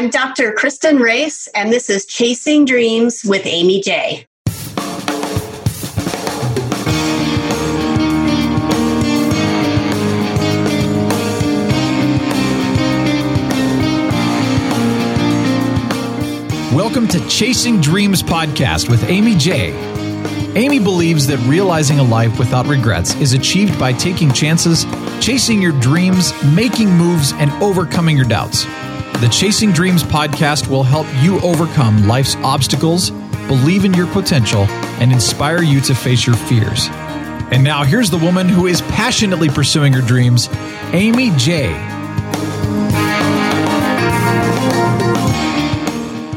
I'm Dr. Kristen Race, and this is Chasing Dreams with Amy J. Welcome to Chasing Dreams podcast with Amy J. Amy believes that realizing a life without regrets is achieved by taking chances, chasing your dreams, making moves, and overcoming your doubts. The Chasing Dreams podcast will help you overcome life's obstacles, believe in your potential, and inspire you to face your fears. And now, here's the woman who is passionately pursuing her dreams, Amy J.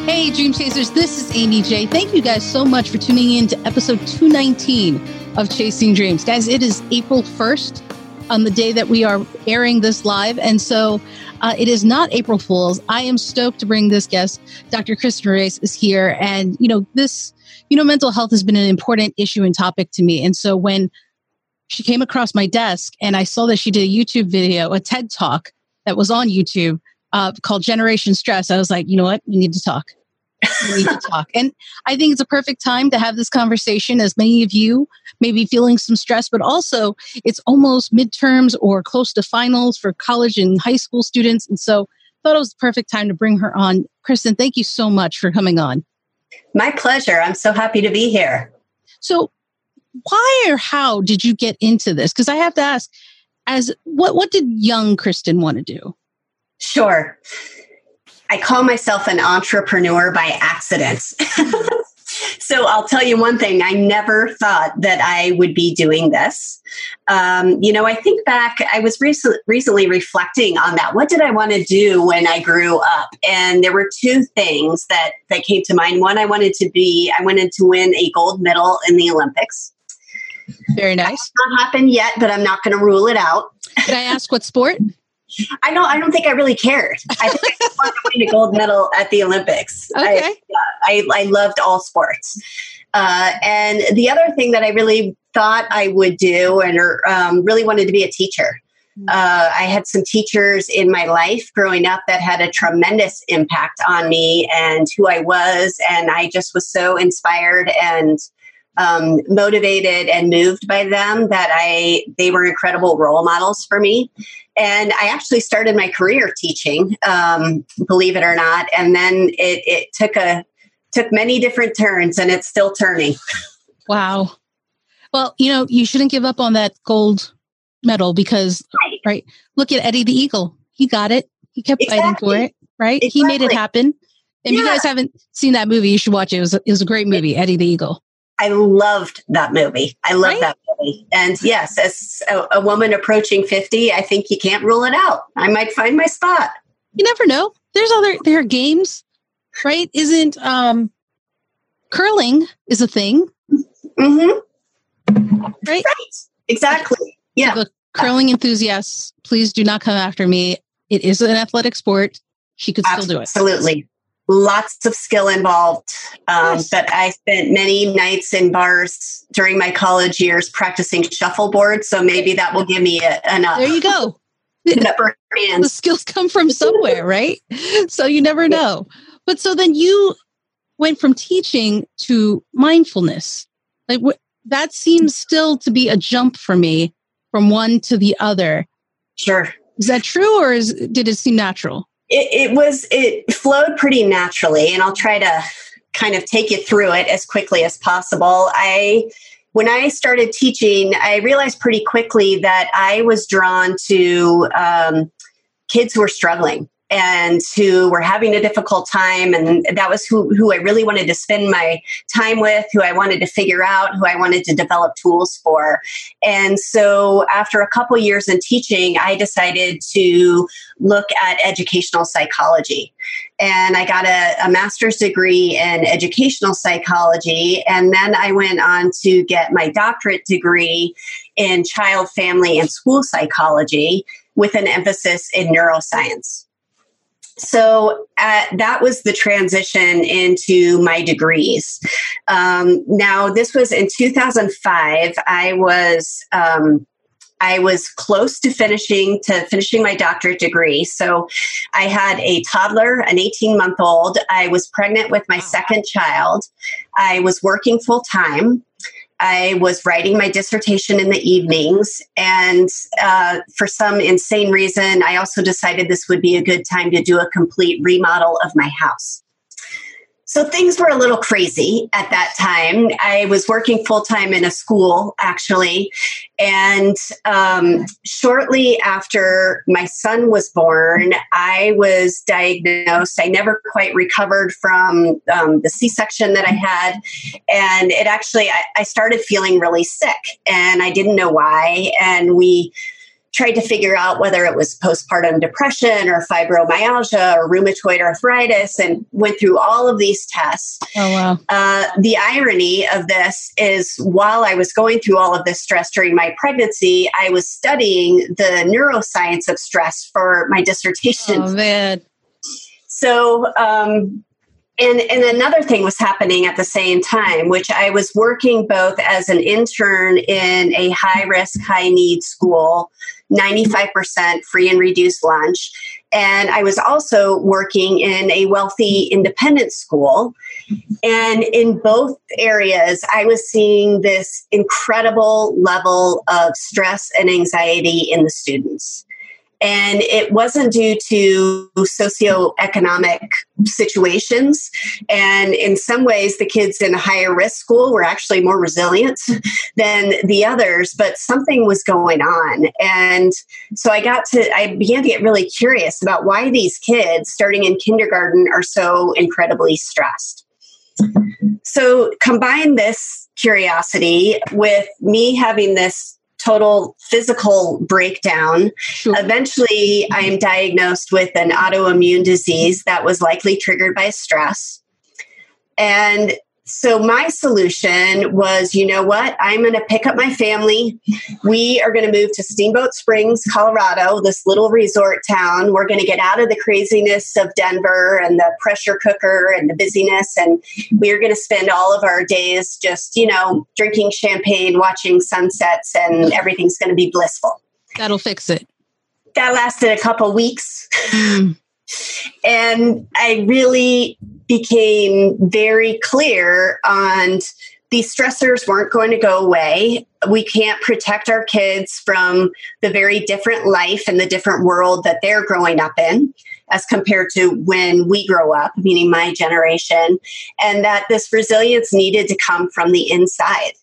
Hey, Dream Chasers, this is Amy J. Thank you guys so much for tuning in to episode 219 of Chasing Dreams. Guys, it is April 1st on the day that we are airing this live. And so uh, it is not April Fool's. I am stoked to bring this guest. Dr. Kristen Race is here. And, you know, this, you know, mental health has been an important issue and topic to me. And so when she came across my desk and I saw that she did a YouTube video, a TED talk that was on YouTube uh, called Generation Stress, I was like, you know what? We need to talk we need to talk. And I think it's a perfect time to have this conversation as many of you may be feeling some stress, but also it's almost midterms or close to finals for college and high school students. And so I thought it was the perfect time to bring her on. Kristen, thank you so much for coming on. My pleasure. I'm so happy to be here. So why or how did you get into this? Because I have to ask, as what what did young Kristen want to do? Sure. I call myself an entrepreneur by accident. so I'll tell you one thing I never thought that I would be doing this. Um, you know, I think back, I was recent, recently reflecting on that. What did I want to do when I grew up? And there were two things that, that came to mind. One, I wanted to be, I wanted to win a gold medal in the Olympics. Very nice. not happened yet, but I'm not going to rule it out. Can I ask what sport? I don't. I don't think I really cared. I think I just wanted to win a gold medal at the Olympics. Okay. I, I, I loved all sports. Uh, and the other thing that I really thought I would do, and um, really wanted to be a teacher. Hmm. Uh, I had some teachers in my life growing up that had a tremendous impact on me and who I was, and I just was so inspired and um, motivated and moved by them that I they were incredible role models for me. And I actually started my career teaching, um, believe it or not. And then it, it took a took many different turns, and it's still turning. Wow. Well, you know, you shouldn't give up on that gold medal because, right? right look at Eddie the Eagle. He got it. He kept exactly. fighting for it. Right? Exactly. He made it happen. And yeah. you guys haven't seen that movie, you should watch it. It was, it was a great movie, Eddie the Eagle. I loved that movie. I love right? that movie. And yes, as a, a, woman approaching 50, I think you can't rule it out. I might find my spot. You never know. There's other there are games, right? Isn't um curling is a thing. Mm-hmm. Right? Right. Exactly. Yeah. the curling enthusiasts, please do not come after me. It is an athletic sport. She could still do it. Absolutely lots of skill involved. Um. But I spent many nights in bars during my college years practicing shuffleboard. So maybe that will give me a, enough. There you go. the skills come from somewhere, right? So you never know. But so then you went from teaching to mindfulness. Like what, that seems still to be a jump for me from one to the other. Sure. Is that true or is, did it seem natural? It, it was it flowed pretty naturally and i'll try to kind of take you through it as quickly as possible. I when i started teaching i realized pretty quickly that i was drawn to um, kids who were struggling and who were having a difficult time and that was who, who i really wanted to spend my time with who i wanted to figure out who i wanted to develop tools for. And so after a couple years in teaching i decided to look at educational psychology. And i got a, a master's degree in educational psychology and then i went on to get my doctorate degree in child family and school psychology with an emphasis in neuroscience so uh, that was the transition into my degrees. Um, now, this was in 2005. I was. Um, I was close to finishing to finishing my doctorate degree. So I had a toddler, an 18 month old. I was pregnant with my second child. I was working full time. I was writing my dissertation in the evenings. And uh, for some insane reason, I also decided this would be a good time to do a complete remodel of my house. So things were a little crazy at that time. I was working full time in a school, actually. And um, shortly after my son was born, I was diagnosed. I never quite recovered from um, the C section that I had. And it actually, I, I started feeling really sick and I didn't know why. And we, tried to figure out whether it was postpartum depression or fibromyalgia or rheumatoid arthritis and went through all of these tests. Oh, wow. Uh, the irony of this is while I was going through all of this stress during my pregnancy, I was studying the neuroscience of stress for my dissertation. Oh, man. So, um, and, and another thing was happening at the same time, which I was working both as an intern in a high risk, high need school 95% free and reduced lunch. And I was also working in a wealthy independent school. And in both areas, I was seeing this incredible level of stress and anxiety in the students. And it wasn't due to socioeconomic situations. And in some ways, the kids in a higher risk school were actually more resilient than the others, but something was going on. And so I got to, I began to get really curious about why these kids starting in kindergarten are so incredibly stressed. So combine this curiosity with me having this total physical breakdown. Sure. Eventually, I am diagnosed with an autoimmune disease that was likely triggered by stress. And so my solution was you know what? I'm going to pick up my family. We are going to move to steamboat springs colorado this little resort town. We're going to get out of the craziness of denver and the pressure cooker and the busyness and we're going to spend all of our days just you know drinking champagne watching sunsets and everything's going to be blissful. That'll fix it. That lasted a couple weeks. Mm. And i really became very clear on these stressors weren't going to go away. We can't protect our kids from the very different life and the different world that they're growing up in as compared to when we grow up, meaning my generation, and that this resilience needed to come from the inside.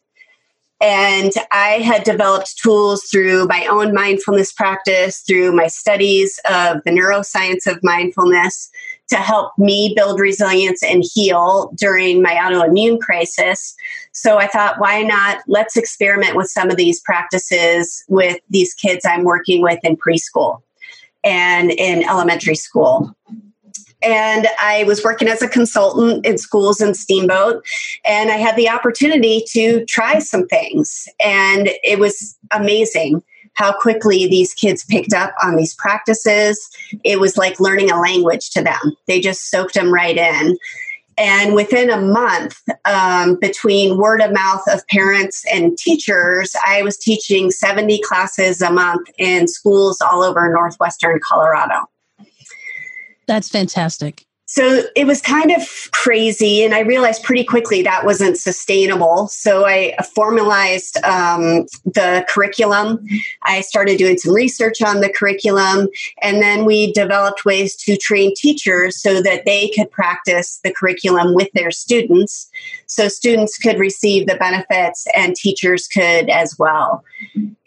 And I had developed tools through my own mindfulness practice, through my studies of the neuroscience of mindfulness, to help me build resilience and heal during my autoimmune crisis. So I thought, why not? Let's experiment with some of these practices with these kids I'm working with in preschool and in elementary school. And I was working as a consultant in schools in Steamboat, and I had the opportunity to try some things, and it was amazing how quickly these kids picked up on these practices. It was like learning a language to them. They just soaked them right in. And within a month, um, between word of mouth of parents and teachers, I was teaching 70 classes a month in schools all over Northwestern Colorado. That's fantastic. So it was kind of crazy, and I realized pretty quickly that wasn't sustainable. So I formalized um, the curriculum. I started doing some research on the curriculum, and then we developed ways to train teachers so that they could practice the curriculum with their students. So students could receive the benefits, and teachers could as well.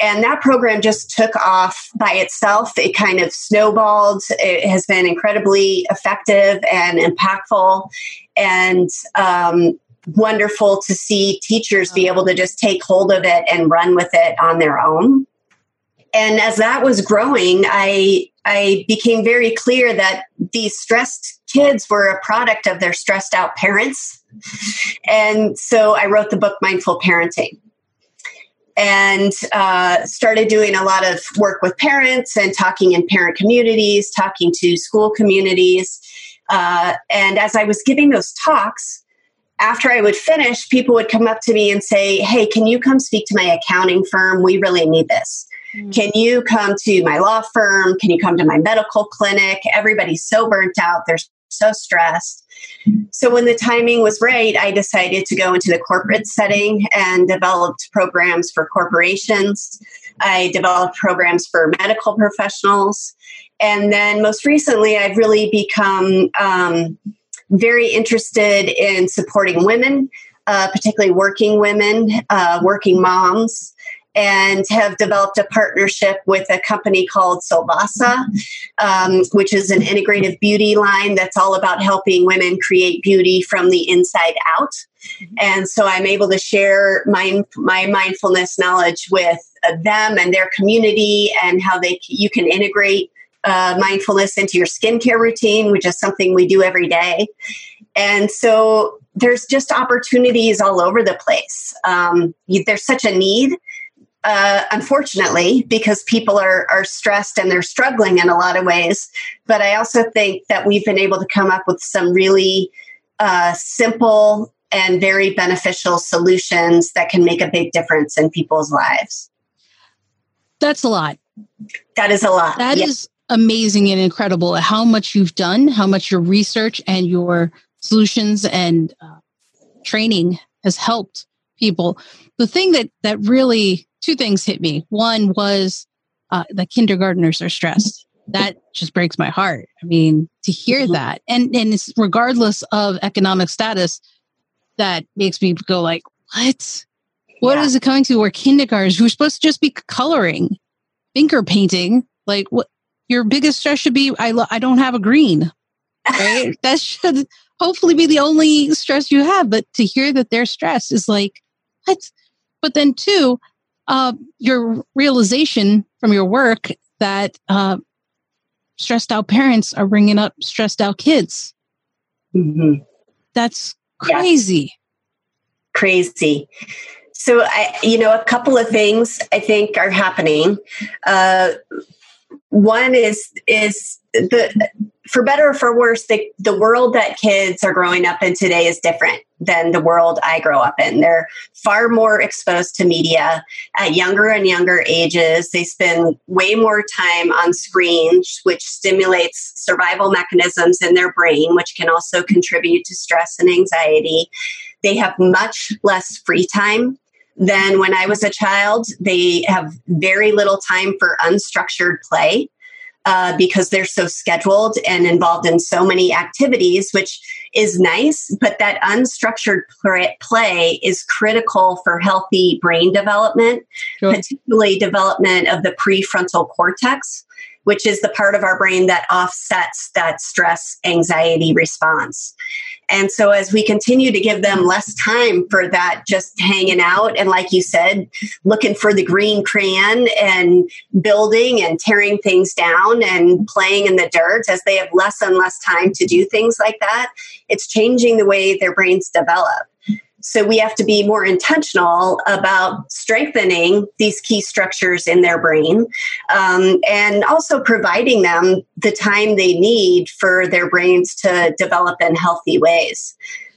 And that program just took off by itself. It kind of snowballed. It has been incredibly effective and impactful and um, wonderful to see teachers be able to just take hold of it and run with it on their own. And as that was growing, I I became very clear that these stressed kids were a product of their stressed out parents. And so I wrote the book Mindful Parenting and uh, started doing a lot of work with parents and talking in parent communities, talking to school communities. Uh, and as I was giving those talks, after I would finish, people would come up to me and say, Hey, can you come speak to my accounting firm? We really need this. Mm-hmm. Can you come to my law firm? Can you come to my medical clinic? Everybody's so burnt out. They're so stressed. So when the timing was right, I decided to go into the corporate setting and developed programs for corporations. I developed programs for medical professionals. And then most recently, I've really become um, very interested in supporting women, uh, particularly working women, uh, working moms, and have developed a partnership with a company called Solvasa, um, which is an integrative beauty line that's all about helping women create beauty from the inside out. And so I'm able to share my, my mindfulness knowledge with them and their community and how they you can integrate uh, mindfulness into your skincare routine, which is something we do every day. And so there's just opportunities all over the place. Um, there's such a need uh, unfortunately, because people are, are stressed and they're struggling in a lot of ways. But I also think that we've been able to come up with some really uh, simple and very beneficial solutions that can make a big difference in people's lives. That's a lot. That is a lot. That yeah. is amazing and incredible how much you've done, how much your research and your solutions and uh, training has helped people. The thing that that really two things hit me. One was uh, the kindergartners are stressed. That just breaks my heart. I mean, to hear mm-hmm. that, and and it's regardless of economic status, that makes me go like, what? What yeah. is it coming to? Where kindergartners who are supposed to just be coloring, finger painting, like what? Your biggest stress should be I lo- I don't have a green, right? that should hopefully be the only stress you have. But to hear that they're stressed is like, what? But then two, uh, your realization from your work that uh, stressed out parents are bringing up stressed out kids. Mm-hmm. That's crazy. Yeah. Crazy. So, I, you know, a couple of things I think are happening. Uh, one is is the for better or for worse, the, the world that kids are growing up in today is different than the world I grow up in. They're far more exposed to media at younger and younger ages. They spend way more time on screens, which stimulates survival mechanisms in their brain, which can also contribute to stress and anxiety. They have much less free time than when I was a child. They have very little time for unstructured play uh, because they're so scheduled and involved in so many activities, which is nice. But that unstructured play is critical for healthy brain development, sure. particularly development of the prefrontal cortex, which is the part of our brain that offsets that stress anxiety response. And so, as we continue to give them less time for that, just hanging out, and like you said, looking for the green crayon and building and tearing things down and playing in the dirt, as they have less and less time to do things like that, it's changing the way their brains develop. So we have to be more intentional about strengthening these key structures in their brain um, and also providing them the time they need for their brains to develop in healthy ways.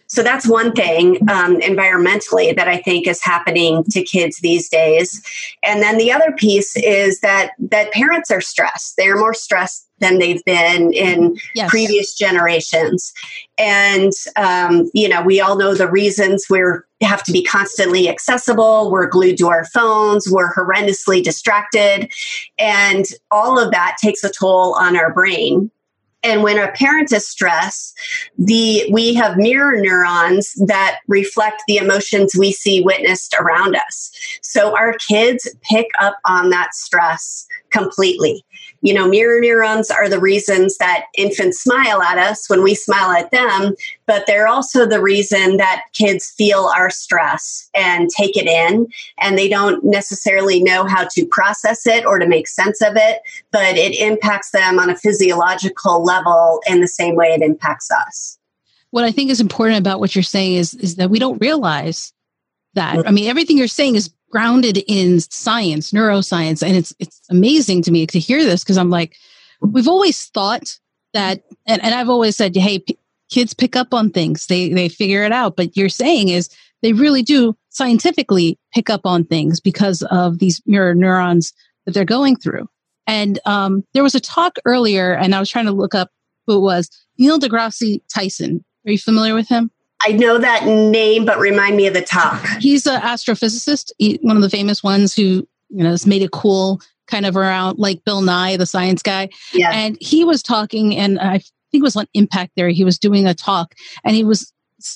So that's one thing um, environmentally that I think is happening to kids these days. And then the other piece is that that parents are stressed. They're more stressed than they've been in yes. previous generations. And um, you know, we all know the reasons we're have to be constantly accessible. We're glued to our phones. We're horrendously distracted, and all of that takes a toll on our brain. And when a parent is stressed, the we have mirror neurons that reflect the emotions we see witnessed around us. So our kids pick up on that stress completely. You know, mirror neurons are the reasons that infants smile at us when we smile at them, but they're also the reason that kids feel our stress and take it in, and they don't necessarily know how to process it or to make sense of it, but it impacts them on a physiological level in the same way it impacts us. What I think is important about what you're saying is, is that we don't realize that. Mm-hmm. I mean, everything you're saying is grounded in science, neuroscience, and it's it's amazing to me to hear this because I'm like, we've always thought that, and, and I've always said, hey, p- kids pick up on things, they they figure it out. But you're saying is they really do scientifically pick up on things because of these mirror neurons that they're going through. And um, there was a talk earlier, and I was trying to look up who it was. Neil deGrasse Tyson. Are you familiar with him? I know that name, but remind me of the talk. He's an astrophysicist, he, one of the famous ones who you know has made it cool, kind of around like Bill Nye, the science guy. Yeah. And he was talking, and I think it was on Impact Theory. He was doing a talk, and he was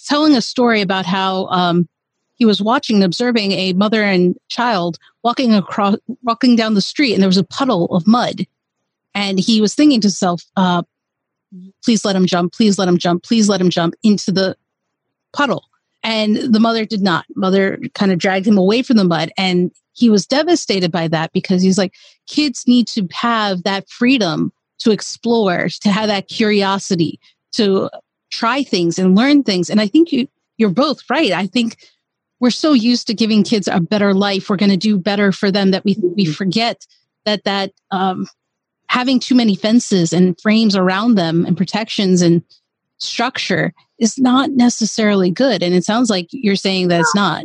telling a story about how um, he was watching and observing a mother and child walking across, walking down the street, and there was a puddle of mud, and he was thinking to himself, uh, "Please let him jump! Please let him jump! Please let him jump into the puddle. And the mother did not. Mother kind of dragged him away from the mud. And he was devastated by that because he's like, kids need to have that freedom to explore, to have that curiosity, to try things and learn things. And I think you, you're both right. I think we're so used to giving kids a better life. We're going to do better for them that we, we mm-hmm. forget that, that, um, having too many fences and frames around them and protections and structure is not necessarily good. And it sounds like you're saying that it's not.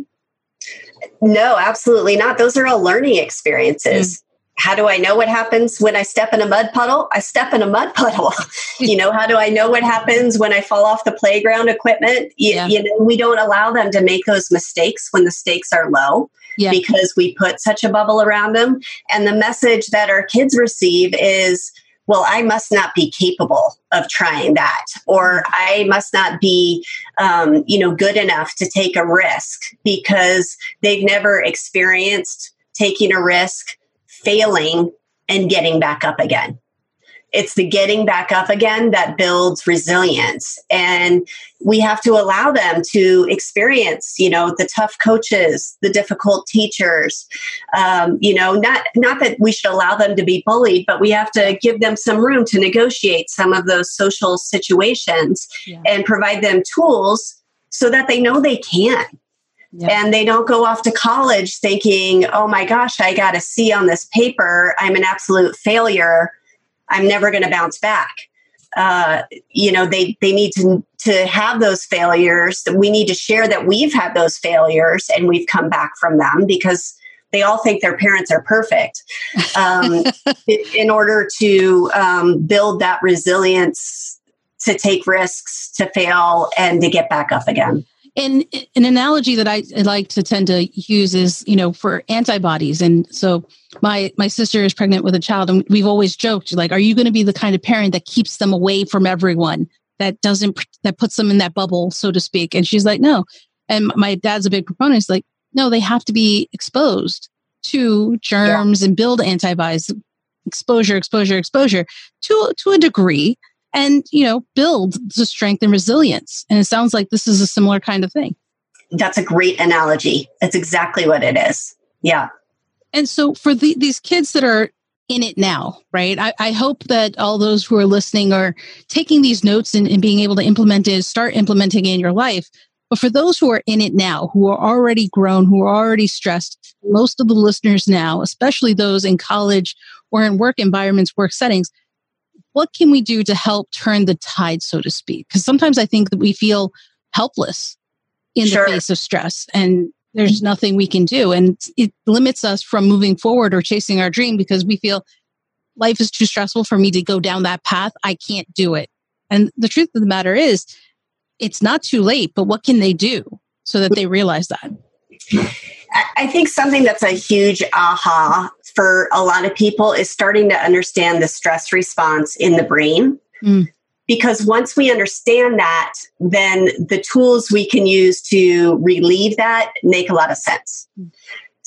No, absolutely not. Those are all learning experiences. Mm. How do I know what happens when I step in a mud puddle? I step in a mud puddle. you know, how do I know what happens when I fall off the playground equipment? You, yeah. you know, we don't allow them to make those mistakes when the stakes are low. Yeah. because we put such a bubble around them. And the message that our kids receive is well, I must not be capable of trying that, or I must not be, um, you know, good enough to take a risk because they've never experienced taking a risk, failing, and getting back up again it's the getting back up again that builds resilience and we have to allow them to experience you know the tough coaches the difficult teachers um, you know not not that we should allow them to be bullied but we have to give them some room to negotiate some of those social situations yeah. and provide them tools so that they know they can yeah. And they don't go off to college thinking, oh my gosh, I got a C on this paper. I'm an absolute failure I'm never going to bounce back. Uh, you know, they they need to to have those failures. We need to share that we've had those failures and we've come back from them because they all think their parents are perfect. Um, in order to um, build that resilience to take risks, to fail, and to get back up again. And an analogy that I like to tend to use is, you know, for antibodies. And so my my sister is pregnant with a child, and we've always joked, like, are you going to be the kind of parent that keeps them away from everyone, that doesn't that puts them in that bubble, so to speak? And she's like, no. And my dad's a big proponent. He's like, no, they have to be exposed to germs yeah. and build antibodies, exposure, exposure, exposure to to a degree and you know build the strength and resilience. And it sounds like this is a similar kind of thing. That's a great analogy. That's exactly what it is. Yeah. And so for the, these kids that are in it now right? I, I, hope that all those who are listening are taking these notes and, and being able to implement it start implementing it in your life. But for those who are in it now who are already grown who are already stressed most of the listeners now especially those in college or in work environments work settings what can we do to help turn the tide, so to speak? Because sometimes I think that we feel helpless in sure. the face of stress and there's mm-hmm. nothing we can do. And it limits us from moving forward or chasing our dream because we feel life is too stressful for me to go down that path. I can't do it. And the truth of the matter is, it's not too late, but what can they do so that they realize that? I think something that's a huge aha for a lot of people is starting to understand the stress response in the brain. Mm. Because once we understand that, then the tools we can use to relieve that make a lot of sense. Mm.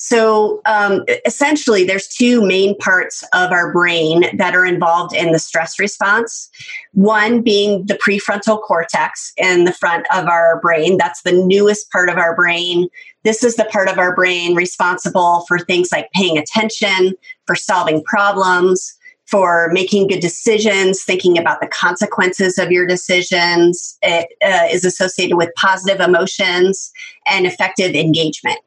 So um, essentially, there's two main parts of our brain that are involved in the stress response. One being the prefrontal cortex in the front of our brain. That's the newest part of our brain. This is the part of our brain responsible for things like paying attention, for solving problems, for making good decisions, thinking about the consequences of your decisions. It uh, is associated with positive emotions and effective engagement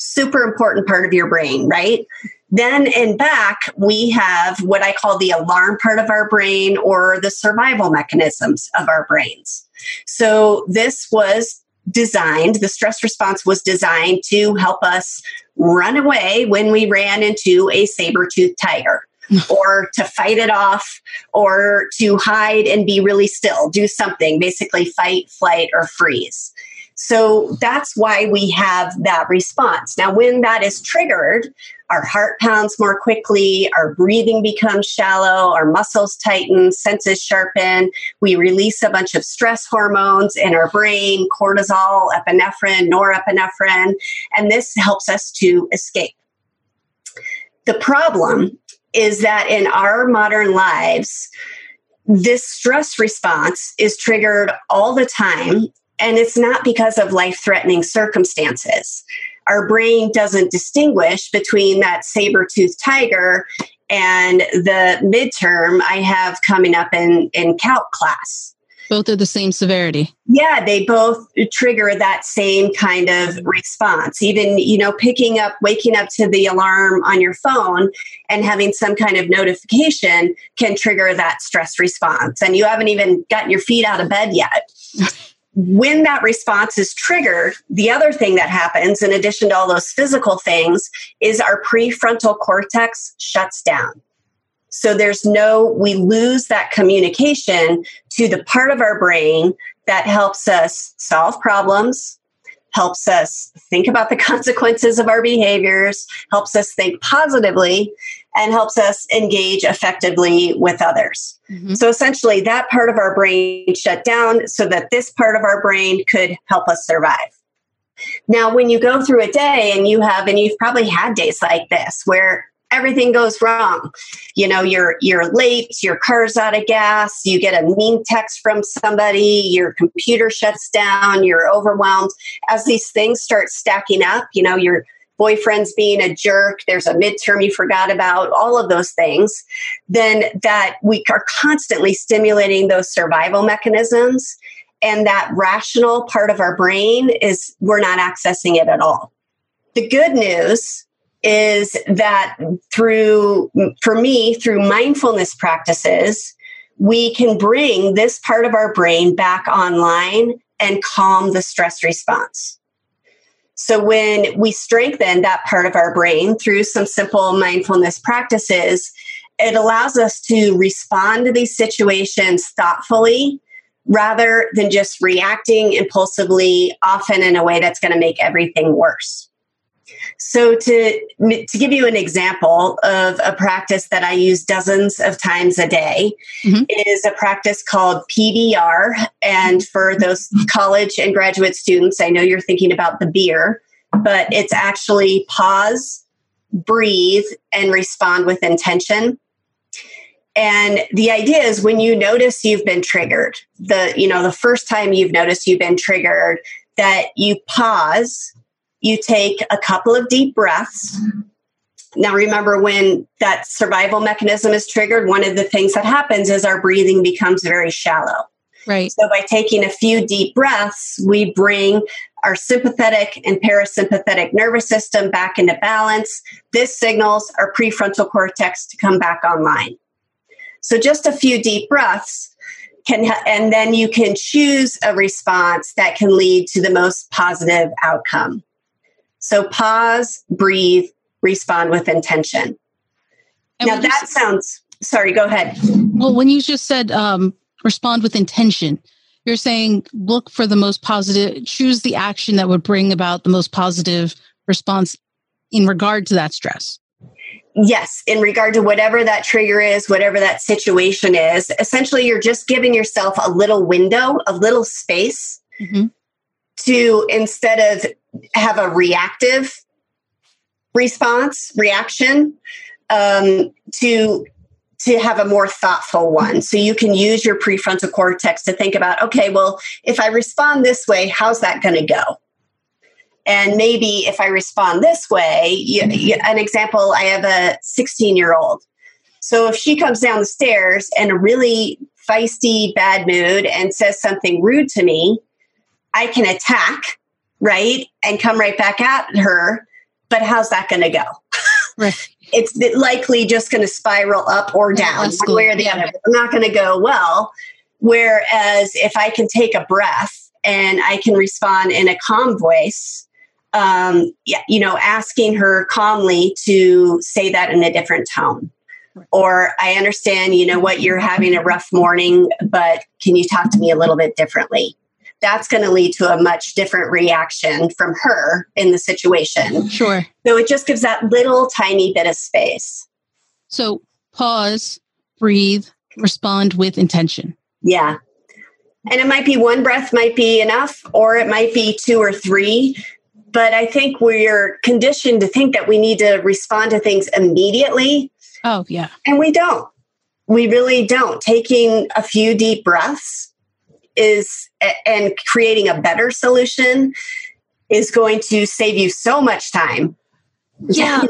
super important part of your brain, right? Then in back, we have what I call the alarm part of our brain or the survival mechanisms of our brains. So this was designed, the stress response was designed to help us run away when we ran into a saber toothed tiger. or to fight it off, or to hide and be really still, do something, basically fight, flight, or freeze. So that's why we have that response. Now, when that is triggered, our heart pounds more quickly, our breathing becomes shallow, our muscles tighten, senses sharpen, we release a bunch of stress hormones in our brain cortisol, epinephrine, norepinephrine, and this helps us to escape. The problem is that in our modern lives, this stress response is triggered all the time and it's not because of life threatening circumstances. Our brain doesn't distinguish between that saber toothed tiger and the midterm I have coming up in, in calc class. Both are the same severity. Yeah, they both trigger that same kind of response. Even, you know, picking up, waking up to the alarm on your phone and having some kind of notification can trigger that stress response. And you haven't even gotten your feet out of bed yet. when that response is triggered, the other thing that happens, in addition to all those physical things, is our prefrontal cortex shuts down. So there's no, we lose that communication to the part of our brain that helps us solve problems, helps us think about the consequences of our behaviors, helps us think positively, and helps us engage effectively with others. Mm-hmm. So essentially, that part of our brain shut down so that this part of our brain could help us survive. Now, when you go through a day and you have, and you've probably had days like this where everything goes wrong. You know, you're you're late, your car's out of gas, you get a mean text from somebody, your computer shuts down, you're overwhelmed. As these things start stacking up, you know, you're boyfriend's being a jerk, there's a midterm you forgot about, all of those things, then that we are constantly stimulating those survival mechanisms. And that rational part of our brain is we're not accessing it at all. The good news is that through, for me, through mindfulness practices, we can bring this part of our brain back online and calm the stress response. So when we strengthen that part of our brain through some simple mindfulness practices, it allows us to respond to these situations thoughtfully rather than just reacting impulsively, often in a way that's going to make everything worse. So to to give you an example of a practice that I use dozens of times a day mm-hmm. is a practice called PBR and for those college and graduate students I know you're thinking about the beer but it's actually pause breathe and respond with intention. And the idea is when you notice you've been triggered the you know the first time you've noticed you've been triggered that you pause you take a couple of deep breaths. Now, remember when that survival mechanism is triggered, one of the things that happens is our breathing becomes very shallow. Right. So, by taking a few deep breaths, we bring our sympathetic and parasympathetic nervous system back into balance. This signals our prefrontal cortex to come back online. So, just a few deep breaths can, ha- and then you can choose a response that can lead to the most positive outcome. So pause, breathe, respond with intention. And now that sounds, sorry, go ahead. Well, when you just said um, respond with intention, you're saying look for the most positive, choose the action that would bring about the most positive response in regard to that stress. Yes, in regard to whatever that trigger is, whatever that situation is, essentially you're just giving yourself a little window, a little space mm-hmm. to instead of have a reactive response, reaction, um, to to have a more thoughtful one. So you can use your prefrontal cortex to think about, okay, well, if I respond this way, how's that going to go? And maybe if I respond this way, you, you, an example, I have a 16 year old. So if she comes down the stairs in a really feisty, bad mood and says something rude to me, I can attack right? And come right back at her. But how's that going to go? Right. it's likely just going to spiral up or down, one way or the yeah. other. It's not going to go well. Whereas if I can take a breath and I can respond in a calm voice, um, yeah, you know, asking her calmly to say that in a different tone. Or I understand, you know what, you're having a rough morning, but can you talk to me a little bit differently? That's going to lead to a much different reaction from her in the situation. Sure. So it just gives that little tiny bit of space. So pause, breathe, respond with intention. Yeah. And it might be one breath might be enough, or it might be two or three. But I think we're conditioned to think that we need to respond to things immediately. Oh, yeah. And we don't. We really don't. Taking a few deep breaths is, and creating a better solution is going to save you so much time. Yeah.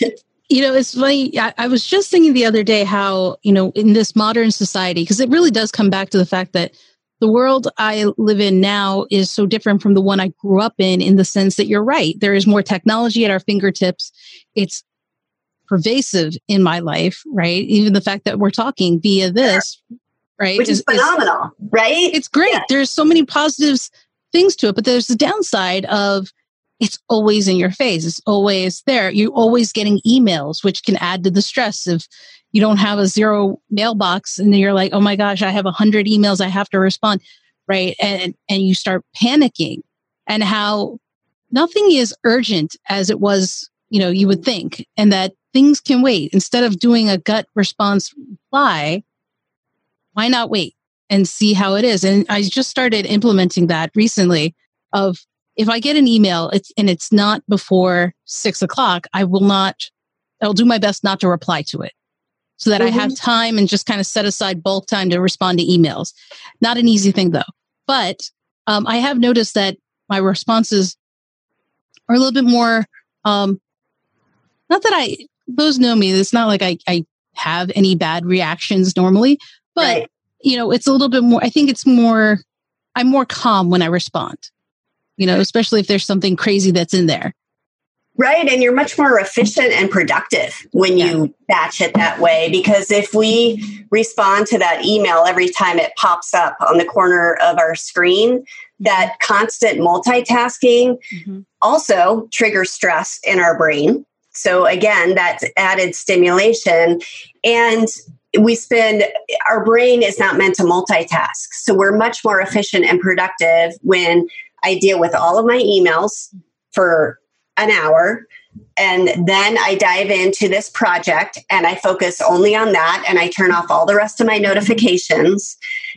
you know, it's funny. I, I, was just thinking the other day how, you know, in this modern society, because it really does come back to the fact that the world I live in now is so different from the one I grew up in, in the sense that you're right. There is more technology at our fingertips. It's pervasive in my life, right? Even the fact that we're talking via this, right? Which is, is phenomenal, is, right? It's great. Yeah. There's so many positives things to it, but there's the downside of it's always in your face. It's always there. You're always getting emails, which can add to the stress of you don't have a zero mailbox and you're like, oh my gosh, I have a hundred emails I have to respond. Right. And and you start panicking and how nothing is urgent as it was, you know, you would think, and that things can wait. Instead of doing a gut response reply, why not wait and see how it is? And I just started implementing that recently of if I get an email it's, and it's not before six o'clock, I will not, I'll do my best not to reply to it so that mm-hmm. I have mm-hmm. time and just kind of set aside bulk time to respond to emails. Not an easy thing though. But um, I have noticed that my responses are a little bit more, um, not that I, those know me, it's not like I, I have any bad reactions normally, but right. you know, it's a little bit more, I think it's more, I'm more calm when I respond you know, especially if there's something crazy that's in there. Right. And you're much more efficient and productive when yeah. you batch it that way. Because if we respond to that email every time it pops up on the corner of our screen, that constant multitasking mm-hmm. also triggers stress in our brain. So, again, that's added stimulation. And we spend, our brain is not meant to multitask. So, we're much more efficient and productive when I deal with all of my emails for an hour. And then I dive into this project and I focus only on that and I turn off all the rest of my notifications.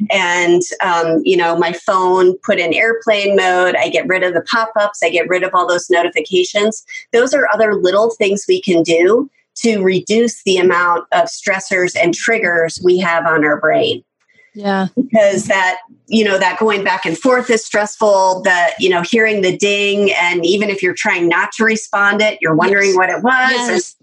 And, um, you know, my phone put in airplane mode. I get rid of the pop ups. I get rid of all those notifications. Those are other little things we can do to reduce the amount of stressors and triggers we have on our brain. Yeah. Because that, you know, that going back and forth is stressful. That, you know, hearing the ding, and even if you're trying not to respond it, you're wondering yes. what it was. Yes.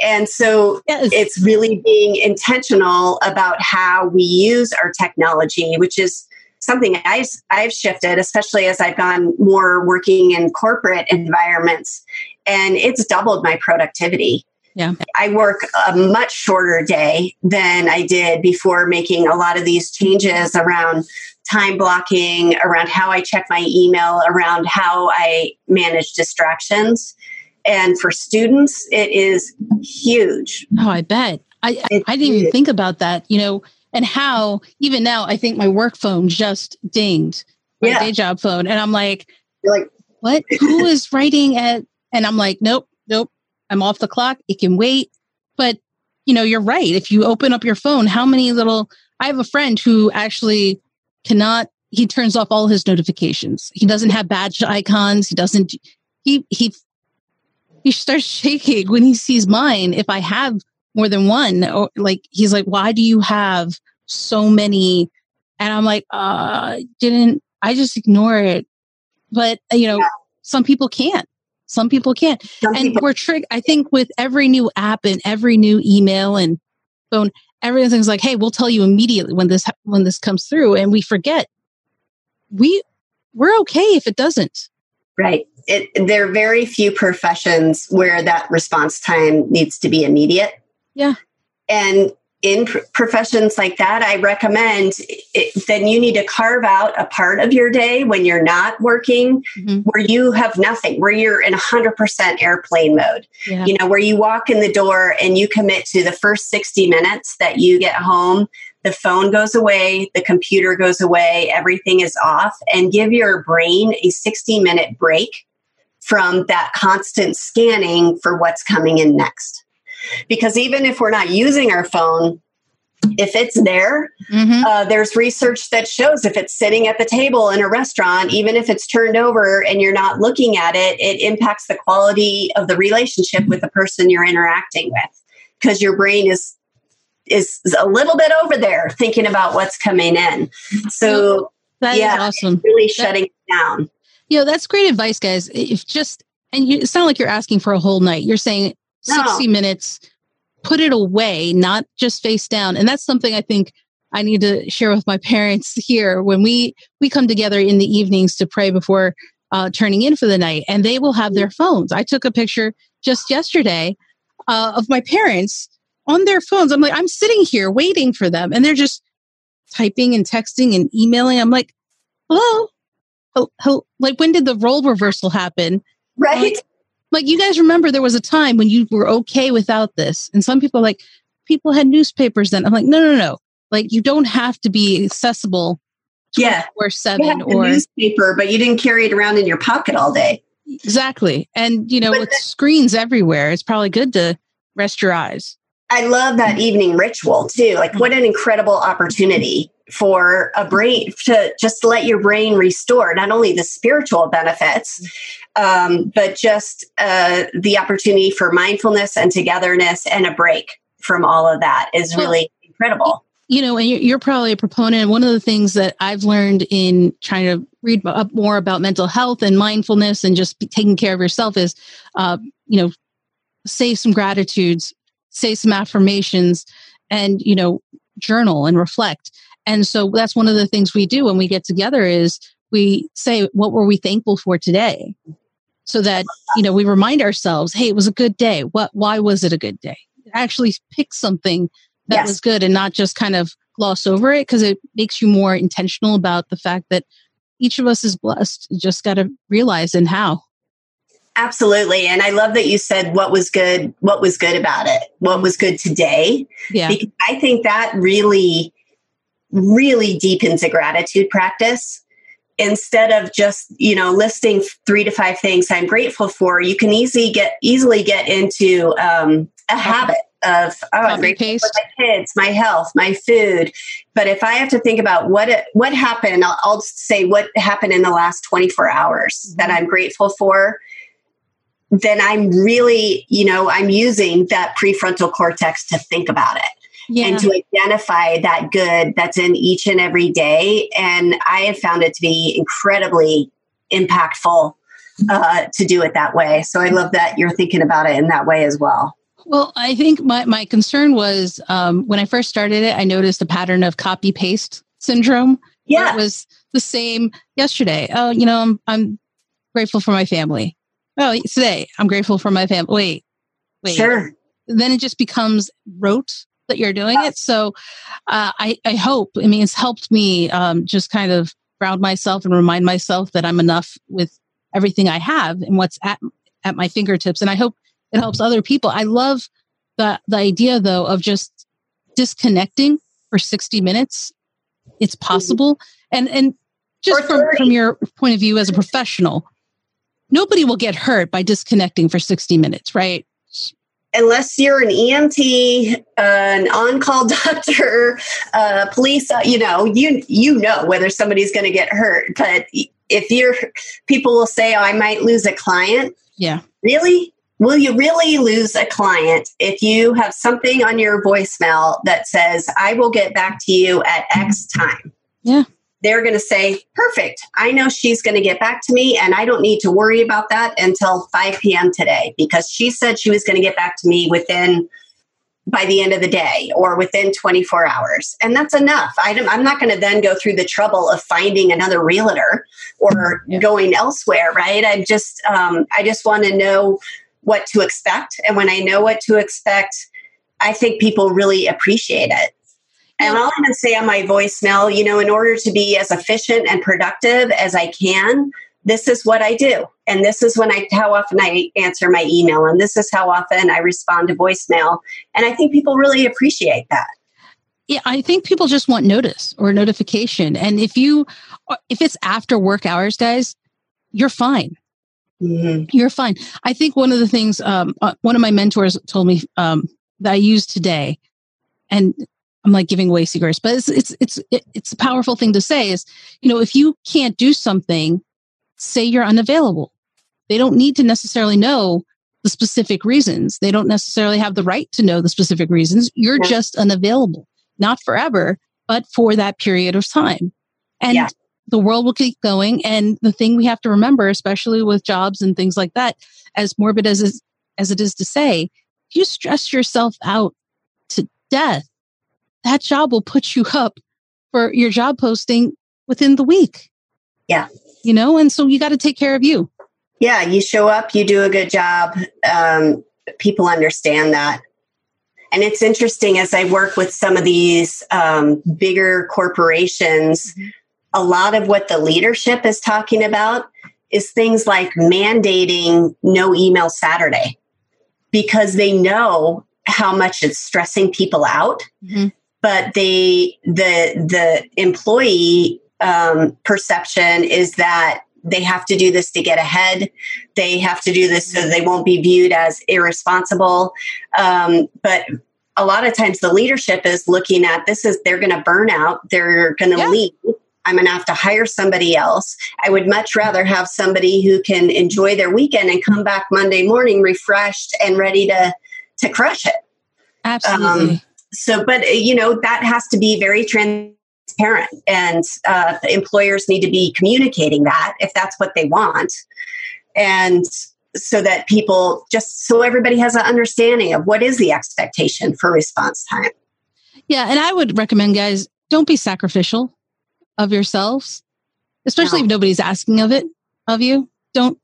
And so yes. it's really being intentional about how we use our technology, which is something I've, I've shifted, especially as I've gone more working in corporate environments. And it's doubled my productivity. Yeah. I work a much shorter day than I did before making a lot of these changes around time blocking, around how I check my email, around how I manage distractions. And for students, it is huge. Oh, I bet. I, I didn't even think about that, you know, and how even now I think my work phone just dinged my yeah. day job phone. And I'm like, You're like, what? Who is writing at? And I'm like, nope, nope. I'm off the clock. It can wait. But, you know, you're right. If you open up your phone, how many little, I have a friend who actually cannot, he turns off all his notifications. He doesn't have badge icons. He doesn't, he, he, he starts shaking when he sees mine. If I have more than one, or like, he's like, why do you have so many? And I'm like, uh, didn't, I just ignore it. But, you know, yeah. some people can't. Some people can't. Some and people- we're tricked. I think with every new app and every new email and phone, everything's like, "Hey, we'll tell you immediately when this when this comes through," and we forget. We we're okay if it doesn't. Right. It, there are very few professions where that response time needs to be immediate. Yeah. And in pr- professions like that, I recommend it, then you need to carve out a part of your day when you're not working, mm-hmm. where you have nothing, where you're in 100% airplane mode. Yeah. You know, where you walk in the door and you commit to the first 60 minutes that you get home, the phone goes away, the computer goes away, everything is off, and give your brain a 60 minute break from that constant scanning for what's coming in next. Because even if we're not using our phone, if it's there, mm-hmm. uh, there's research that shows if it's sitting at the table in a restaurant, even if it's turned over and you're not looking at it, it impacts the quality of the relationship with the person you're interacting with because your brain is is a little bit over there thinking about what's coming in. So that yeah, awesome. Really shutting that, down. You know, that's great advice, guys. If just and you, it sounds like you're asking for a whole night. You're saying 60 minutes, put it away, not just face down. And that's something I think I need to share with my parents here when we we come together in the evenings to pray before uh, turning in for the night, and they will have their phones. I took a picture just yesterday uh, of my parents on their phones. I'm like, I'm sitting here waiting for them, and they're just typing and texting and emailing. I'm like, hello, oh, like when did the role reversal happen? Right. Like, you guys remember there was a time when you were okay without this and some people like people had newspapers then. I'm like no no no. Like you don't have to be accessible yeah. or seven or newspaper but you didn't carry it around in your pocket all day. Exactly. And you know but with screens everywhere it's probably good to rest your eyes. I love that evening ritual too. Like what an incredible opportunity for a brain to just let your brain restore not only the spiritual benefits um, but just uh, the opportunity for mindfulness and togetherness and a break from all of that is really incredible. you know and you're probably a proponent. One of the things that i've learned in trying to read up more about mental health and mindfulness and just taking care of yourself is uh, you know say some gratitudes say some affirmations and you know journal and reflect. And so that's one of the things we do when we get together is we say, what were we thankful for today? So that, you know, we remind ourselves, hey, it was a good day. What, why was it a good day? Actually pick something that yes. was good and not just kind of gloss over it because it makes you more intentional about the fact that each of us is blessed. You just got to realize and how. Absolutely. And I love that you said what was good, what was good about it, what was good today. Yeah. Because I think that really really deepens a gratitude practice instead of just you know listing three to five things i'm grateful for you can easily get easily get into um, a habit of oh i'm grateful for my kids my health my food. But if i have to think about what it, what happened I'll, I'll say what happened in the last 24 hours mm-hmm. that i'm grateful for then i'm really you know i'm using that prefrontal cortex to think about it yeah. and to identify that good that's in each and every day. And I have found it to be incredibly impactful uh, to do it that way. So I love that you're thinking about it in that way as well. Well, I think my, my concern was um, when I first started it, I noticed a pattern of copy paste syndrome. Yeah. It was the same yesterday. Oh, you know, I'm, I'm grateful for my family. Oh, today I'm grateful for my family. Wait, wait. Sure. Then it just becomes rote that you're doing it. So uh, I, I hope, I mean, it's helped me um, just kind of ground myself and remind myself that I'm enough with everything I have and what's at, at my fingertips. And I hope it helps other people. I love the, the idea though of just disconnecting for 60 minutes. It's mm-hmm. possible. And, and just from, from your point of view as a professional, nobody will get hurt by disconnecting for 60 minutes, right? Unless you're an EMT, uh, an on-call doctor, uh, police, uh, you know, you you know whether somebody's going to get hurt. But if you're, people will say, "Oh, I might lose a client." Yeah, really? Will you really lose a client if you have something on your voicemail that says, "I will get back to you at X time"? Yeah they're going to say, perfect. I know she's going to get back to me and I don't need to worry about that until 5 p.m. today because she said she was going to get back to me within by the end of the day or within 24 hours. And that's enough. I am not going to then go through the trouble of finding another realtor or yeah. going elsewhere, right? I just, um, I just want to know what to expect. And when I know what to expect, I think people really appreciate it. And I'll even say on my voicemail, you know, in order to be as efficient and productive as I can, this is what I do. And this is when I how often I answer my email and this is how often I respond to voicemail. And I think people really appreciate that. Yeah, I think people just want notice or notification. And if you if it's after work hours, guys, you're fine. Mm-hmm. You're fine. I think one of the things um, uh, one of my mentors told me um, that I use today, and I'm like giving away secrets, but it's it's it's it's a powerful thing to say. Is you know if you can't do something, say you're unavailable. They don't need to necessarily know the specific reasons. They don't necessarily have the right to know the specific reasons. You're yeah. just unavailable, not forever, but for that period of time. And yeah. the world will keep going. And the thing we have to remember, especially with jobs and things like that, as morbid as is, as it is to say, you stress yourself out to death, that job will put you up for your job posting within the week. Yeah. You know, and so you got to take care of you. Yeah, you show up, you do a good job. Um, people understand that. And it's interesting as I work with some of these um, bigger corporations, mm-hmm. a lot of what the leadership is talking about is things like mandating no email Saturday because they know how much it's stressing people out. Mm-hmm. But they, the the employee um, perception is that they have to do this to get ahead. They have to do this so they won't be viewed as irresponsible. Um, but a lot of times the leadership is looking at this is they're going to burn out, they're going to yeah. leave. I'm going to have to hire somebody else. I would much rather have somebody who can enjoy their weekend and come back Monday morning refreshed and ready to to crush it. Absolutely. Um, so, but you know that has to be very transparent and uh, employers need to be communicating that if that's what they want. And so that people just so everybody has an understanding of what is the expectation for response time. Yeah and i would recommend guys don't be sacrificial of yourselves especially no. if nobody's asking of it of you. Don't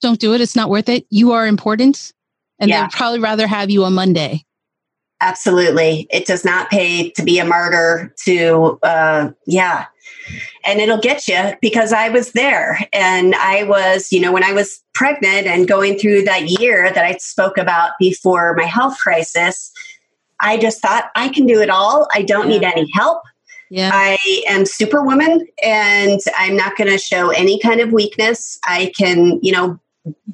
don't do it. It's not worth it. You are important and yeah. they'd probably rather have you on monday Absolutely. It does not pay to be a martyr to, uh, yeah. And it'll get you because I was there and I was, you know, when I was pregnant and going through that year that I spoke about before my health crisis, I just thought I can do it all. I don't yeah. need any help. Yeah. I am superwoman and I'm not going to show any kind of weakness. I can, you know,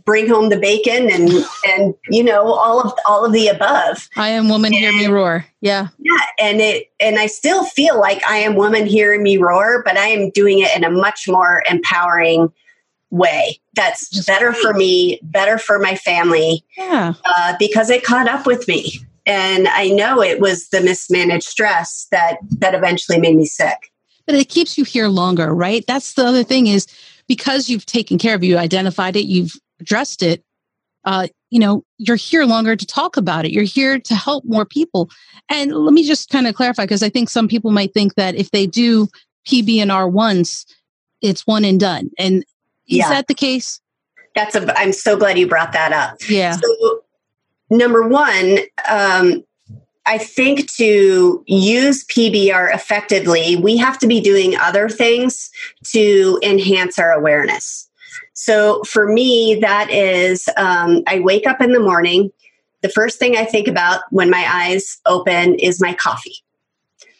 bring home the bacon and and you know all of all of the above. I am woman and, hear me roar. Yeah. Yeah and it and i still feel like i am woman hearing me roar but i am doing it in a much more empowering way. That's Just better great. for me better for my family yeah. uh, because it caught up with me. And i know it was the mismanaged stress that that eventually made me sick. But it keeps you here longer right? That's the other thing is because you've taken care of you identified it you've addressed it, uh, you know, you're here longer to talk about it. You're here to help more people. And let me just kind of clarify because I think some people might think that if they do PBNR once, it's one and done. And is yeah. that the case? That's a. I'm so glad you brought that up. Yeah. So, number one, um, I think to use PBR effectively, we have to be doing other things to enhance our awareness. So for me, that is, um, I wake up in the morning. The first thing I think about when my eyes open is my coffee.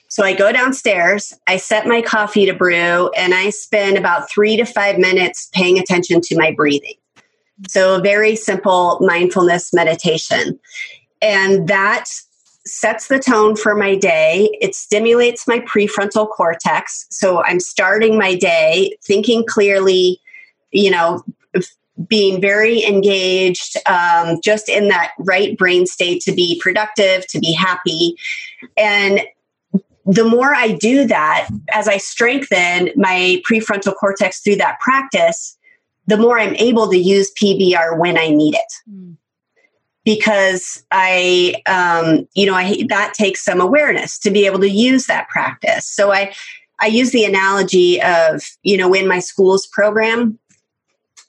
So I go downstairs, I set my coffee to brew, and I spend about three to five minutes paying attention to my breathing. So a very simple mindfulness meditation. And that sets the tone for my day. It stimulates my prefrontal cortex. So I'm starting my day thinking clearly, you know, being very engaged, um, just in that right brain state to be productive, to be happy. And the more I do that, as I strengthen my prefrontal cortex through that practice, the more I'm able to use PBR when I need it. Mm. Because I, um, you know, I that takes some awareness to be able to use that practice. So I, I use the analogy of, you know, in my schools program,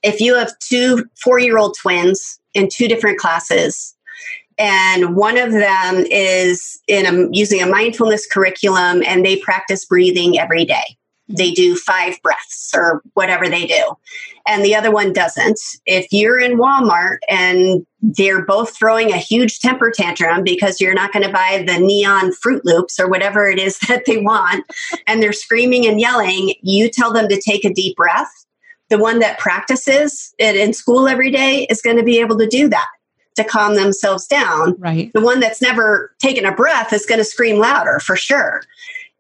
if you have two four year old twins in two different classes and one of them is in a, using a mindfulness curriculum and they practice breathing every day. They do five breaths or whatever they do. And the other one doesn't. If you're in walmart and they're both throwing a huge temper tantrum because you're not going to buy the neon Froot Loops or whatever it is that they want and they're screaming and yelling you tell them to take a deep breath the one that practices it in school every day is going to be able to do that to calm themselves down. Right. The one that's never taken a breath is going to scream louder for sure.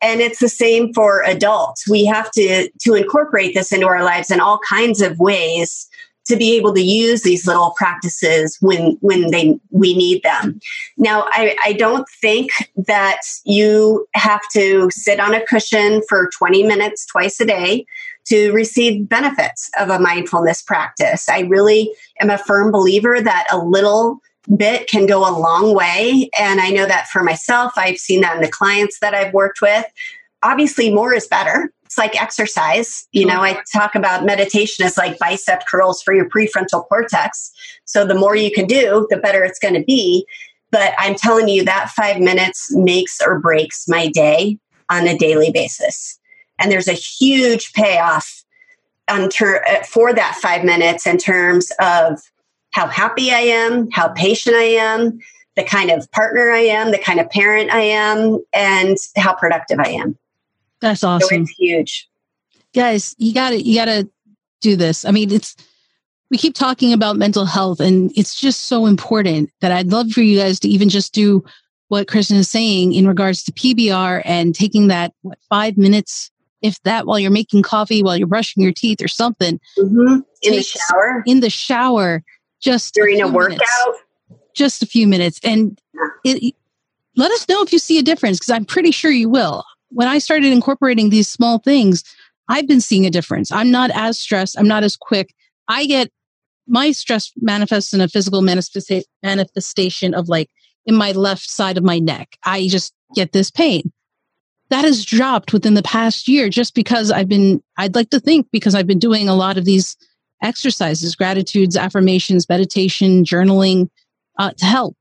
And it's the same for adults. We have to to incorporate this into our lives in all kinds of ways to be able to use these little practices when when they we need them. Now, I, I don't think that you have to sit on a cushion for 20 minutes twice a day to receive benefits of a mindfulness practice. I really am a firm believer that a little bit can go a long way. And I know that for myself, I've seen that in the clients that I've worked with. Obviously, more is better. It's like exercise. You know, I talk about meditation as like bicep curls for your prefrontal cortex. So the more you can do, the better it's going to be. But I'm telling you, that five minutes makes or breaks my day on a daily basis. And there's a huge payoff ter- uh, for that five minutes in terms of how happy I am, how patient I am, the kind of partner I am, the kind of parent I am, and how productive I am. That's awesome. So it's huge. Guys, you got to you got to do this. I mean, it's we keep talking about mental health and it's just so important that I'd love for you guys to even just do what Kristen is saying in regards to PBR and taking that what 5 minutes if that while you're making coffee, while you're brushing your teeth or something. Mm-hmm. In the shower. In the shower, just during a, a workout. Minutes, just a few minutes. And it, let us know if you see a difference because I'm pretty sure you will. When I started incorporating these small things, I've been seeing a difference. I'm not as stressed. I'm not as quick. I get my stress manifests in a physical manifesta- manifestation of like in my left side of my neck. I just get this pain that has dropped within the past year just because I've been, I'd like to think because I've been doing a lot of these exercises, gratitudes, affirmations, meditation, journaling uh, to help.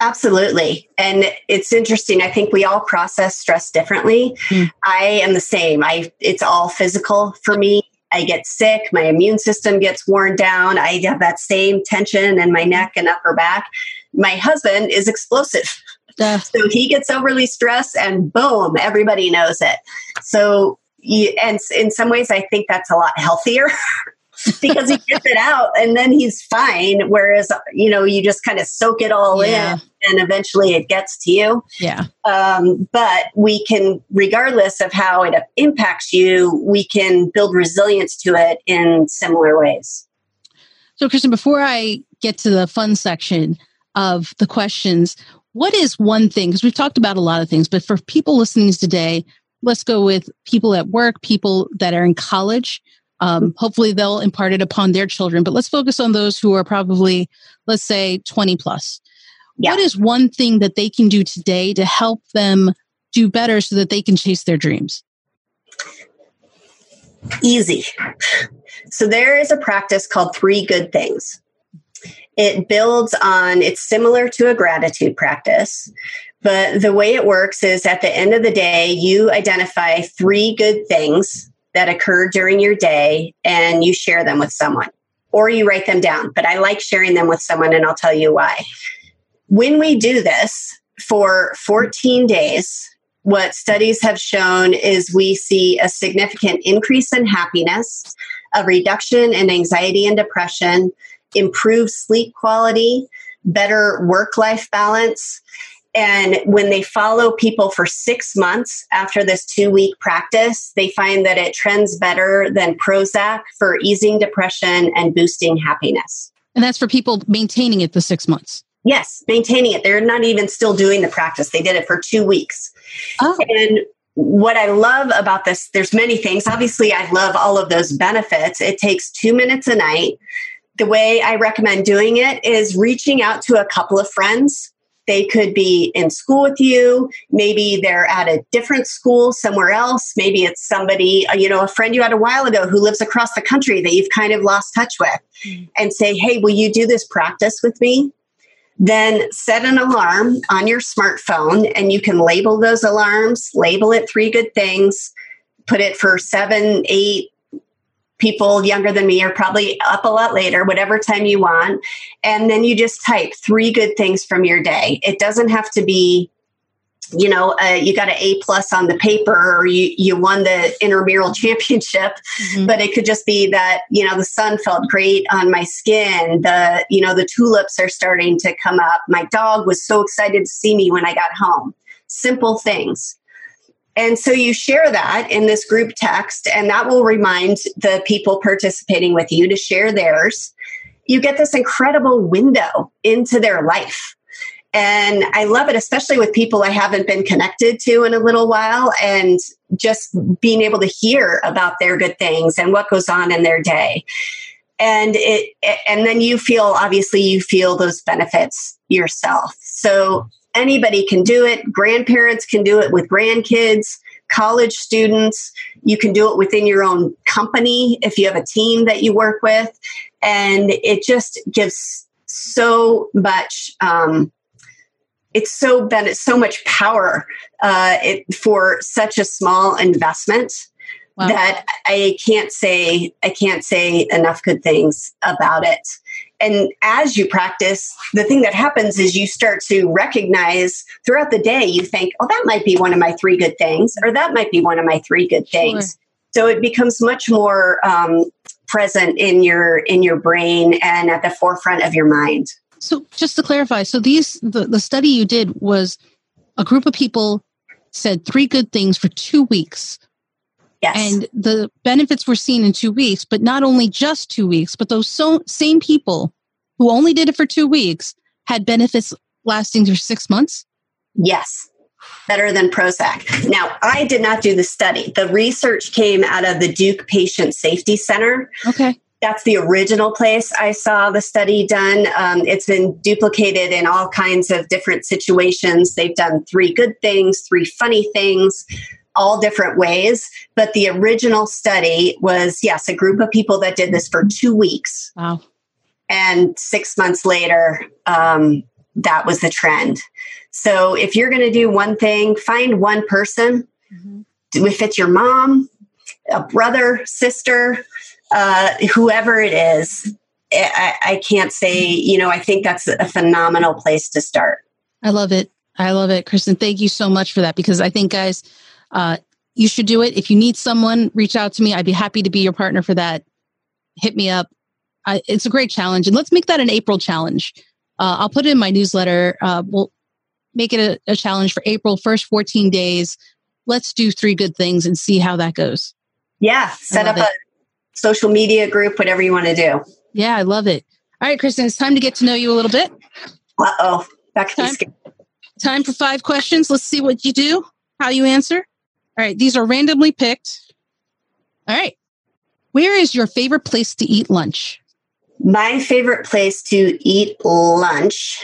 Absolutely. And it's interesting. I think we all process stress differently. Mm. I am the same. I it's all physical for me. I get sick, my immune system gets worn down. I have that same tension in my neck and upper back. My husband is explosive. So he gets overly stressed and boom, everybody knows it. So, you, and in some ways, I think that's a lot healthier because he gets it out and then he's fine. Whereas, you know, you just kind of soak it all yeah. in and eventually it gets to you. Yeah. Um, but we can, regardless of how it impacts you, we can build resilience to it in similar ways. So, Kristen, before I get to the fun section of the questions, what is one thing? Because we've talked about a lot of things, but for people listening today, let's go with people at work, people that are in college. Um, hopefully, they'll impart it upon their children, but let's focus on those who are probably, let's say, 20 plus. Yeah. What is one thing that they can do today to help them do better so that they can chase their dreams? Easy. So, there is a practice called three good things it builds on, it's similar to a gratitude practice. But the way it works is at the end of the day, you identify three good things that occurred during your day and you share them with someone or you write them down. But I like sharing them with someone and I'll tell you why. When we do this for 14 days, what studies have shown is we see a significant increase in happiness, a reduction in anxiety and depression, improve sleep quality, better work life balance. And when they follow people for six months after this two week practice, they find that it trends better than Prozac for easing depression and boosting happiness. And that's for people maintaining it the six months. Yes, maintaining it. They're not even still doing the practice. They did it for two weeks. Oh. And what I love about this, there's many things. Obviously, I love all of those benefits. It takes two minutes a night the way I recommend doing it is reaching out to a couple of friends. They could be in school with you. Maybe they're at a different school somewhere else. Maybe it's somebody, uh, you know, a friend you had a while ago who lives across the country that you've kind of lost touch with and say, Hey, will you do this practice with me? then set an alarm on your smartphone and you can label those alarms, label it three good things, put it for seven, eight, people younger than me are probably up a lot later, whatever time you want. And then you just type three good things from your day. It doesn't have to be you know, uh, you got an A plus on the paper or you, you won the intramural championship, mm-hmm. but it could just be that, you know, the sun felt great on my skin. The, you know, the tulips are starting to come up. My dog was so excited to see me when I got home. Simple things. And so you share that in this group text, and that will remind the people participating with you to share theirs. You get this incredible window into their life and I love it, especially with people I haven't been connected to in a little while and just being able to hear about their good things and what goes on in their day. And it, and then you feel, obviously, you feel those benefits yourself. So anybody can do it. Grandparents can do it with grandkids, college students. You can do it within your own company if you have a team that you work with. And it just gives so much um, it's so been it's so much power uh, it, for such a small investment wow. that I can't say I can't say enough good things about it. And as you practice, the thing that happens is you start to recognize throughout the day. You think, "Oh, that might be one of my three good things," or "That might be one of my three good things." Sure. So it becomes much more um, present in your in your brain and at the forefront of your mind. So just to clarify, so these the, the study you did was a group of people said three good things for two weeks. Yes. And the benefits were seen in two weeks, but not only just two weeks, but those so, same people who only did it for two weeks had benefits lasting for six months? Yes. Better than Prozac. Now, I did not do the study. The research came out of the Duke Patient Safety Center. Okay that's the original place I saw the study done. Um, it's been duplicated in all kinds of different situations. They've done three good things, three funny things, all different ways. But the original study was, yes, a group of people that did this for two weeks. Wow. And six months later, um, that was the trend. So if you're going to do one thing, find one person. Mm-hmm. If it's your mom, a brother, sister, uh, whoever it is, I, I can't say, you know, I think that's a phenomenal place to start. I love it. I love it, Kristen. Thank you so much for that because I think, guys, uh, you should do it. If you need someone, reach out to me. I'd be happy to be your partner for that. Hit me up. I, it's a great challenge. And let's make that an April challenge. Uh, I'll put it in my newsletter. Uh, we'll make it a, a challenge for April, first 14 days. Let's do three good things and see how that goes. Yeah. Set up it. a social media group, whatever you want to do. Yeah, I love it. All right, Kristen, it's time to get to know you a little bit. Uh oh, back time, time for five questions. Let's see what you do, how you answer. All right, these are randomly picked. All right. Where is your favorite place to eat lunch? My favorite place to eat lunch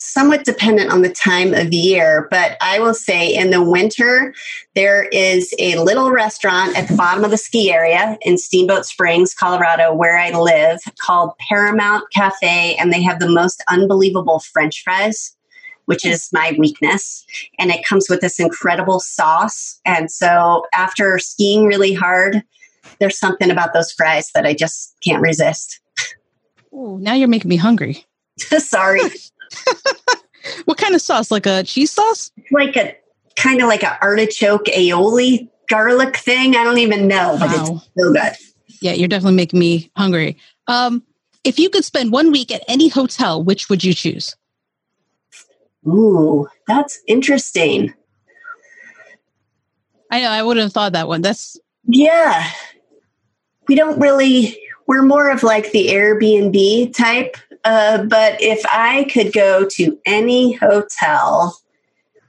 somewhat dependent on the time of year, but I will say in the winter, there is a little restaurant at the bottom of the ski area in Steamboat Springs, Colorado, where I live called Paramount Cafe, and they have the most unbelievable French fries. Which is my weakness. And it comes with this incredible sauce. And so after skiing really hard, there's something about those fries that I just can't resist. Oh, now you're making me hungry. Sorry. what kind of sauce? Like a cheese sauce? Like a kind of like an artichoke aioli garlic thing. I don't even know, but wow. it's so good. Yeah, you're definitely making me hungry. Um, if you could spend one week at any hotel, which would you choose? Ooh, that's interesting. I know, I wouldn't have thought that one. That's yeah. We don't really we're more of like the Airbnb type uh, but if I could go to any hotel,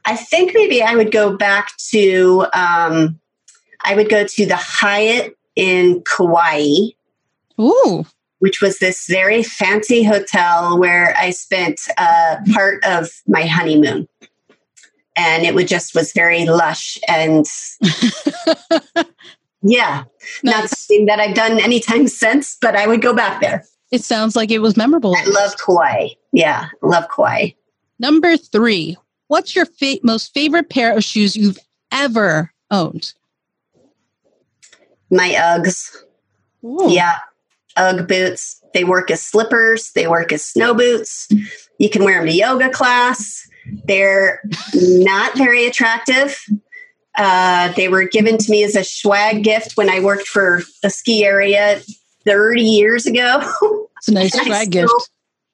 I think maybe I would go back to um, I would go to the Hyatt in Kauai. Ooh. Which was this very fancy hotel where I spent uh, part of my honeymoon. And it would just was very lush and yeah, nice. not something that I've done anytime since, but I would go back there. It sounds like it was memorable. I love Kauai. Yeah, love Kauai. Number three, what's your fa- most favorite pair of shoes you've ever owned? My Uggs. Ooh. Yeah, Ugg boots. They work as slippers, they work as snow boots. You can wear them to yoga class. They're not very attractive. Uh, they were given to me as a swag gift when I worked for a ski area 30 years ago. It's a nice swag gift.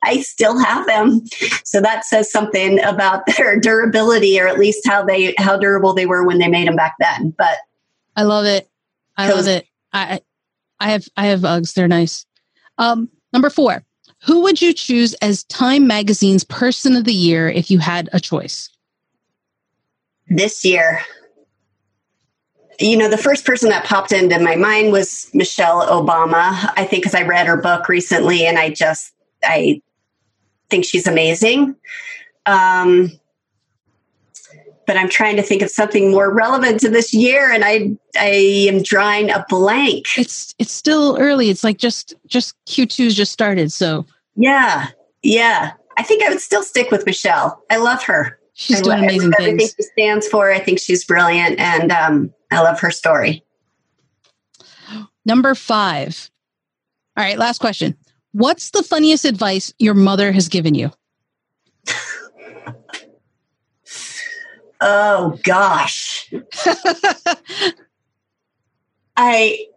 I still have them. So that says something about their durability or at least how they how durable they were when they made them back then. But I love it. I love it. I I have I have Uggs. They're nice. Um, number four. Who would you choose as Time Magazine's Person of the Year if you had a choice? This year, you know, the first person that popped into my mind was Michelle Obama. I think because I read her book recently, and I just I think she's amazing. Um, but I'm trying to think of something more relevant to this year, and I I am drawing a blank. It's it's still early. It's like just just Q2's just started. So yeah, yeah. I think I would still stick with Michelle. I love her. She's I doing love, amazing everything things. she stands for. I think she's brilliant, and um, I love her story. Number five. All right, last question. What's the funniest advice your mother has given you? Oh gosh. I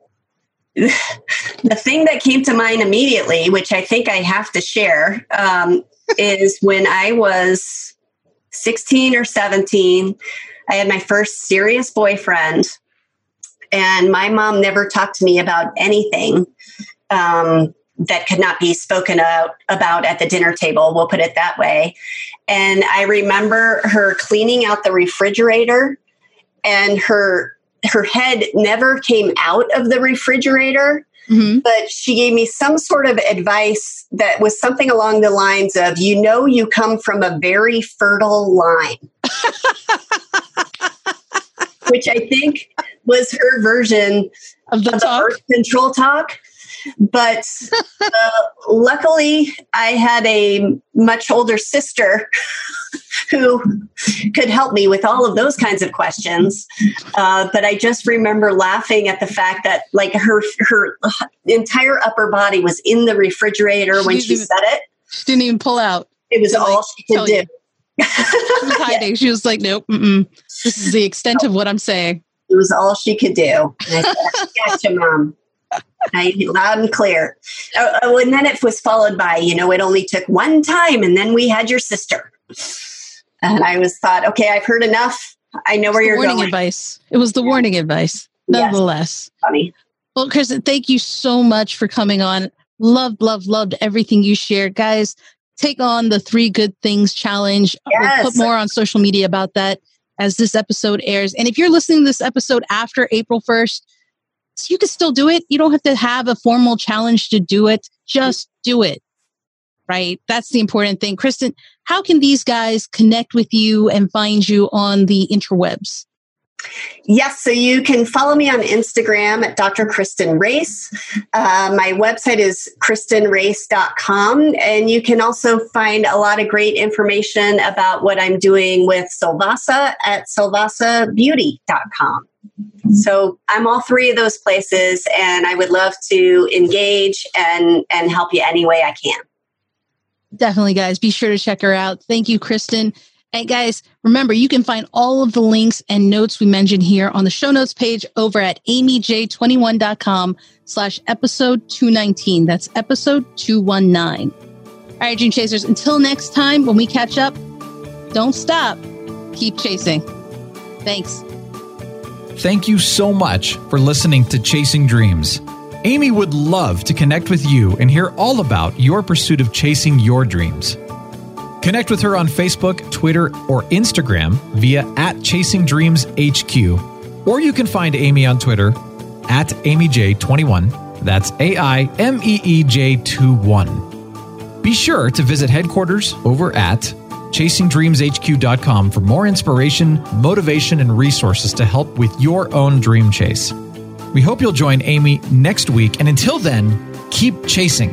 the thing that came to mind immediately, which I think I have to share, um, is when I was 16 or 17, I had my first serious boyfriend, and my mom never talked to me about anything. Um, that could not be spoken out about at the dinner table. We'll put it that way. And I remember her cleaning out the refrigerator, and her her head never came out of the refrigerator. Mm-hmm. But she gave me some sort of advice that was something along the lines of, you know, you come from a very fertile line. Which I think was her version of the, of the birth control talk. But uh, luckily, I had a much older sister who could help me with all of those kinds of questions. Uh, but I just remember laughing at the fact that, like, her her entire upper body was in the refrigerator she when she even, said it. She didn't even pull out. It was all like, she could do. she was hiding. She was like, "Nope, this is the extent of what I'm saying." It was all she could do. I said, "Gotcha, mom." I, loud and clear. Oh, oh, and then it was followed by, you know, it only took one time, and then we had your sister. And I was thought, okay, I've heard enough. I know where you're warning going. advice. It was the warning advice, nonetheless. Yes. Funny. Well, Kristen, thank you so much for coming on. Loved, loved, loved everything you shared, guys. Take on the three good things challenge. Yes. We'll put more on social media about that as this episode airs. And if you're listening to this episode after April 1st, you can still do it. You don't have to have a formal challenge to do it. Just do it. Right. That's the important thing. Kristen, how can these guys connect with you and find you on the interwebs? Yes, so you can follow me on Instagram at Dr. Kristen Race. Uh, my website is kristenrace.com, and you can also find a lot of great information about what I'm doing with Solvasa at solvasabeauty.com. So I'm all three of those places, and I would love to engage and and help you any way I can. Definitely, guys. Be sure to check her out. Thank you, Kristen. And guys, remember you can find all of the links and notes we mentioned here on the show notes page over at aimeej21.com slash episode 219. That's episode 219. All right, Dream Chasers, until next time when we catch up, don't stop. Keep chasing. Thanks. Thank you so much for listening to Chasing Dreams. Aimee would love to connect with you and hear all about your pursuit of chasing your dreams. Connect with her on Facebook, Twitter, or Instagram via at Chasing Dreams HQ, or you can find Aimee on Twitter at AimeeJ21. That's A I M E E J 21. Be sure to visit headquarters over at chasingdreamshq.com for more inspiration, motivation, and resources to help with your own dream chase. We hope you'll join Aimee next week, and until then, keep chasing.